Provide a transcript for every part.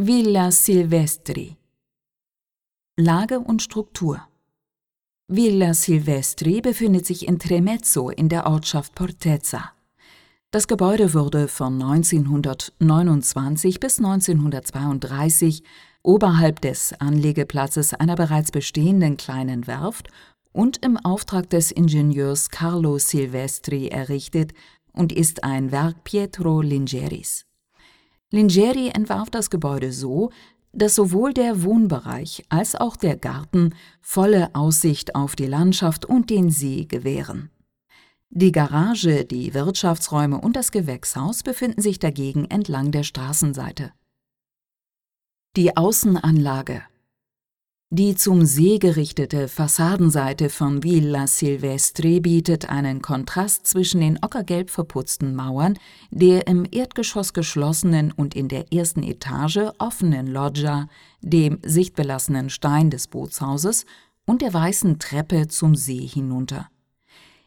Villa Silvestri Lage und Struktur Villa Silvestri befindet sich in Tremezzo in der Ortschaft Portezza. Das Gebäude wurde von 1929 bis 1932 oberhalb des Anlegeplatzes einer bereits bestehenden kleinen Werft und im Auftrag des Ingenieurs Carlo Silvestri errichtet und ist ein Werk Pietro Lingeris. Lingeri entwarf das Gebäude so, dass sowohl der Wohnbereich als auch der Garten volle Aussicht auf die Landschaft und den See gewähren. Die Garage, die Wirtschaftsräume und das Gewächshaus befinden sich dagegen entlang der Straßenseite. Die Außenanlage die zum See gerichtete Fassadenseite von Villa Silvestri bietet einen Kontrast zwischen den ockergelb verputzten Mauern, der im Erdgeschoss geschlossenen und in der ersten Etage offenen Loggia, dem sichtbelassenen Stein des Bootshauses und der weißen Treppe zum See hinunter.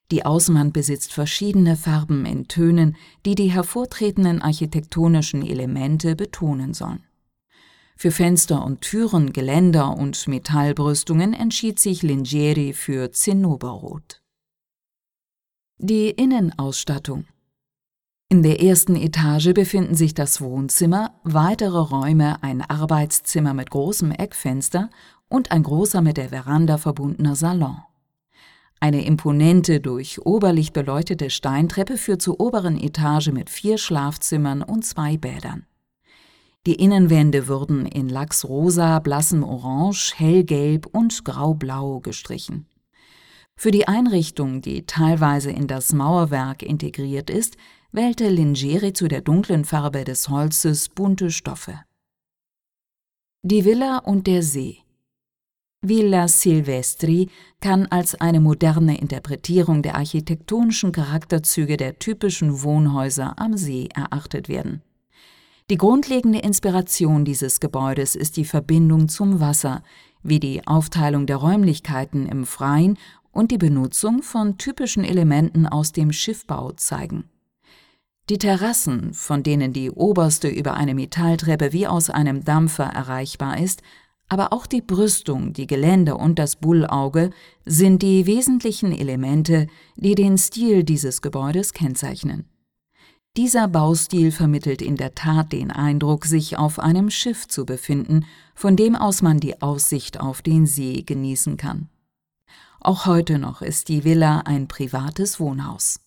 Die Außenwand besitzt verschiedene Farben in Tönen, die die hervortretenden architektonischen Elemente betonen sollen. Für Fenster und Türen, Geländer und Metallbrüstungen entschied sich Lingieri für Zinnoberrot. Die Innenausstattung in der ersten Etage befinden sich das Wohnzimmer, weitere Räume, ein Arbeitszimmer mit großem Eckfenster und ein großer mit der Veranda verbundener Salon. Eine imponente, durch Oberlicht beleuchtete Steintreppe führt zur oberen Etage mit vier Schlafzimmern und zwei Bädern. Die Innenwände wurden in Lachsrosa, blassem Orange, hellgelb und graublau gestrichen. Für die Einrichtung, die teilweise in das Mauerwerk integriert ist, wählte Lingeri zu der dunklen Farbe des Holzes bunte Stoffe. Die Villa und der See Villa Silvestri kann als eine moderne Interpretierung der architektonischen Charakterzüge der typischen Wohnhäuser am See erachtet werden. Die grundlegende Inspiration dieses Gebäudes ist die Verbindung zum Wasser, wie die Aufteilung der Räumlichkeiten im Freien und die Benutzung von typischen Elementen aus dem Schiffbau zeigen. Die Terrassen, von denen die oberste über eine Metalltreppe wie aus einem Dampfer erreichbar ist, aber auch die Brüstung, die Geländer und das Bullauge sind die wesentlichen Elemente, die den Stil dieses Gebäudes kennzeichnen. Dieser Baustil vermittelt in der Tat den Eindruck, sich auf einem Schiff zu befinden, von dem aus man die Aussicht auf den See genießen kann. Auch heute noch ist die Villa ein privates Wohnhaus